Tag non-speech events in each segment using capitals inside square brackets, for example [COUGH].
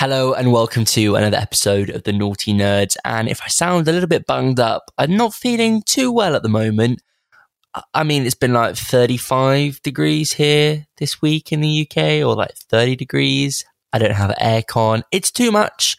Hello and welcome to another episode of the Nauti Nerds. And if I sound a little bit bunged up, I'm not feeling too well at the moment. I mean, it's been like 35 degrees here this week in the UK, or like 30 degrees. I don't have aircon. It's too much.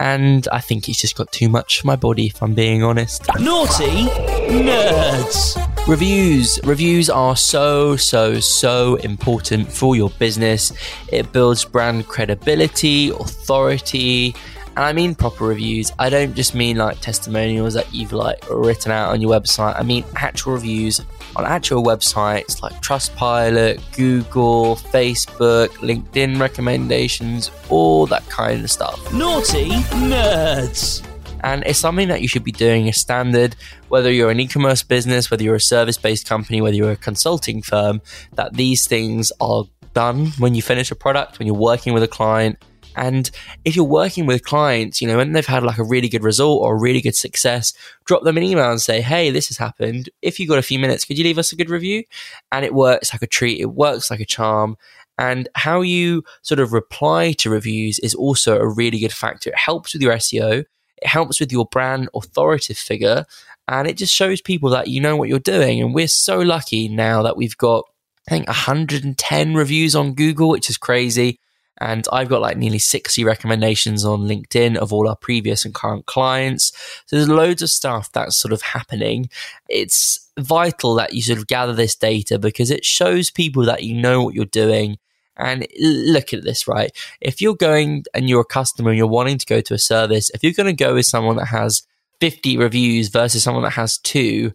And I think it's just got too much for my body, if I'm being honest. Nauti Nerds. Reviews. Reviews are so, so, so important for your business. It builds brand credibility, authority, and I mean proper reviews. I don't just mean like testimonials that you've like written out on your website. I mean actual reviews on actual websites like Trustpilot, Google, Facebook, LinkedIn recommendations, all that kind of stuff. Nauti Nerds. And it's something that you should be doing as standard, whether you're an e commerce business, whether you're a service based company, whether you're a consulting firm, that these things are done when you finish a product, when you're working with a client and if you're working with clients, you know, when they've had like a really good result or a really good success, drop them an email and say, Hey, this has happened. If you got a few minutes, could you leave us a good review? And it works like a treat. It works like a charm. And how you sort of reply to reviews is also a really good factor. It helps with your SEO. It helps with your brand authoritative figure. And it just shows people that you know what you're doing. And we're so lucky now that we've got, I think, 110 reviews on Google, which is crazy. And I've got like nearly 60 recommendations on LinkedIn of all our previous and current clients. So there's loads of stuff that's sort of happening. It's vital that you sort of gather this data because it shows people that you know what you're doing. And look at this, right? If you're going and you're a customer and you're wanting to go to a service, if you're going to go with someone that has 50 reviews versus someone that has two,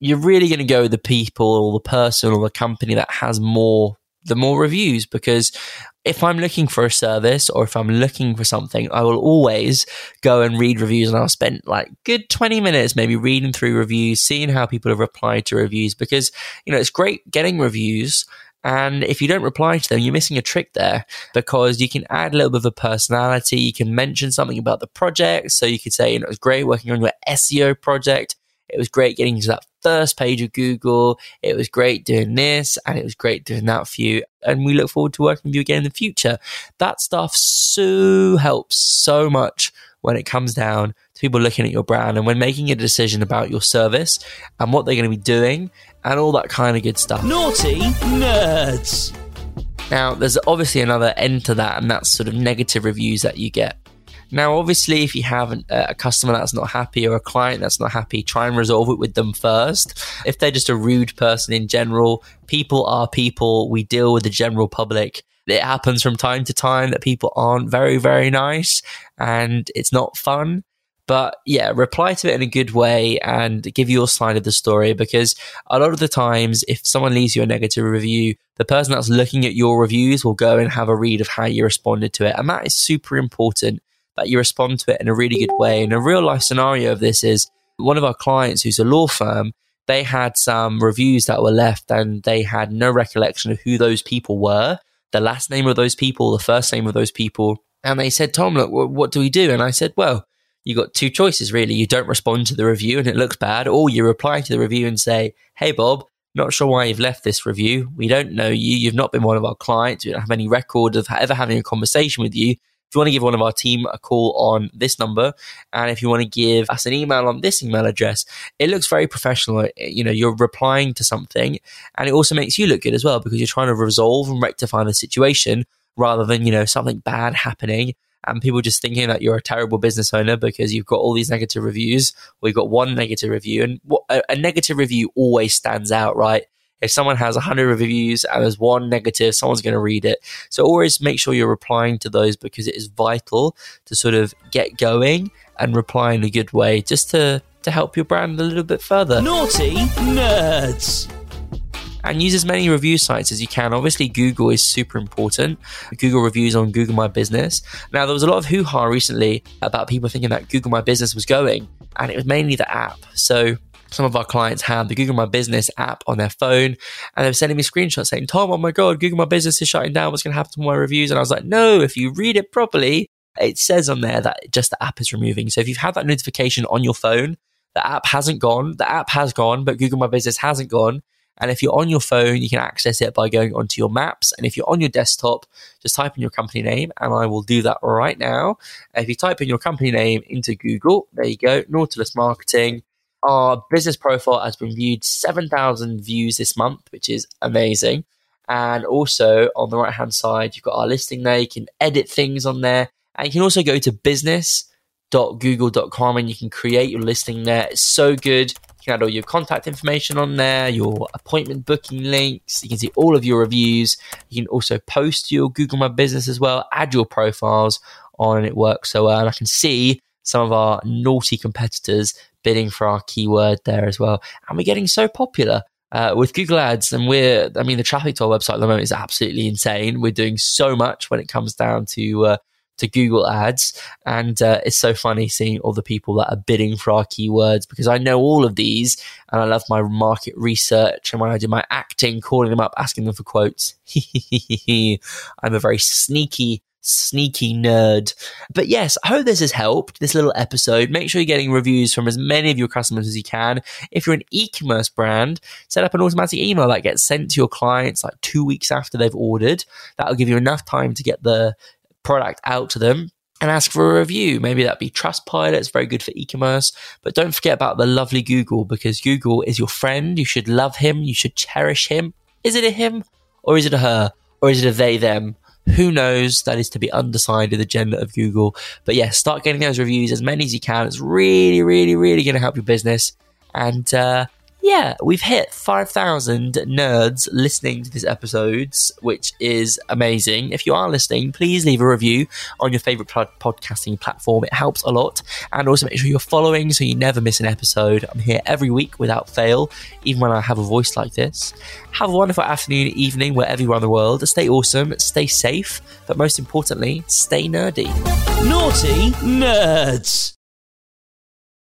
you're really going to go with the people or the person or the company that has more the more reviews because if I'm looking for a service or if I'm looking for something, I will always go and read reviews and I'll spend like good 20 minutes maybe reading through reviews, seeing how people have replied to reviews because, you know, it's great getting reviews. And if you don't reply to them, you're missing a trick there because you can add a little bit of a personality. You can mention something about the project. So you could say, you know, it was great working on your SEO project. It was great getting to that first page of Google. It was great doing this and it was great doing that for you. And we look forward to working with you again in the future. That stuff so helps so much when it comes down to people looking at your brand and when making a decision about your service and what they're going to be doing and all that kind of good stuff. Nauti nerds. Now, there's obviously another end to that, and that's sort of negative reviews that you get. Now, obviously, if you have an, uh, a customer that's not happy or a client that's not happy, try and resolve it with them first. If they're just a rude person in general, people are people. We deal with the general public. It happens from time to time that people aren't very, very nice and it's not fun. But yeah, reply to it in a good way and give your side of the story because a lot of the times, if someone leaves you a negative review, the person that's looking at your reviews will go and have a read of how you responded to it. And that is super important that you respond to it in a really good way. And a real life scenario of this is one of our clients who's a law firm, they had some reviews that were left and they had no recollection of who those people were, the last name of those people, the first name of those people. And they said, Tom, look, what do we do? And I said, well, you got two choices really. You don't respond to the review and it looks bad, or you reply to the review and say, hey, Bob, not sure why you've left this review. We don't know you. You've not been one of our clients. We don't have any record of ever having a conversation with you. If you want to give one of our team a call on this number, and if you want to give us an email on this email address, it looks very professional. You know, you're replying to something, and it also makes you look good as well because you're trying to resolve and rectify the situation rather than, you know, something bad happening and people just thinking that you're a terrible business owner because you've got all these negative reviews or you've got one negative review. And what, a, a, negative review always stands out, right? If someone has 100 reviews and there's one negative, someone's going to read it. So always make sure you're replying to those because it is vital to sort of get going and reply in a good way just to, to help your brand a little bit further. Nauti nerds and use as many review sites as you can. Obviously, Google is super important. Google reviews on Google My Business. Now, there was a lot of hoo ha recently about people thinking that Google My Business was going, and it was mainly the app. So, some of our clients have the Google My Business app on their phone and they were sending me screenshots saying, Tom, oh my God, Google My Business is shutting down. What's going to happen to my reviews? And I was like, no, if you read it properly, it says on there that just the app is removing. So if you've had that notification on your phone, the app hasn't gone, the app has gone, but Google My Business hasn't gone. And if you're on your phone, you can access it by going onto your maps. And if you're on your desktop, just type in your company name, and I will do that right now. If you type in your company name into Google, there you go, Nautilus Marketing. Our business profile has been viewed 7,000 views this month, which is amazing. And also on the right hand side, you've got our listing there. You can edit things on there. And you can also go to business.google.com and you can create your listing there. It's so good. You can add all your contact information on there, your appointment booking links. You can see all of your reviews. You can also post your Google My Business as well, add your profiles on, and it works so well. And I can see some of our naughty competitors bidding for our keyword there as well. And we're getting so popular. Uh, with Google Ads, and we're, I mean, the traffic to our website at the moment is absolutely insane. We're doing so much when it comes down to uh, to Google Ads, and uh, it's so funny seeing all the people that are bidding for our keywords because I know all of these, and I love my market research. And when I do my acting, calling them up, asking them for quotes, [LAUGHS] I'm a very sneaky sneaky nerd. But yes, I hope this has helped this little episode. Make sure you're getting reviews from as many of your customers as you can. If you're an e-commerce brand, set up an automatic email that gets sent to your clients like two weeks after they've ordered. That'll give you enough time to get the product out to them and ask for a review. Maybe that'd be Trustpilot. It's very good for e-commerce. But don't forget about the lovely Google because Google is your friend. You should love him. You should cherish him. Is it a him or is it a her or is it a they, them? Who knows? That is to be undecided, the gender of Google. But yeah, start getting those reviews as many as you can. It's really, really, really going to help your business. And uh, yeah, we've hit 5,000 nerds listening to these episodes, which is amazing. If you are listening, please leave a review on your favorite podcasting platform. It helps a lot. And also make sure you're following so you never miss an episode. I'm here every week without fail, even when I have a voice like this. Have a wonderful afternoon, evening, wherever you are in the world. Stay awesome, stay safe, but most importantly, stay nerdy. Nauti Nerds.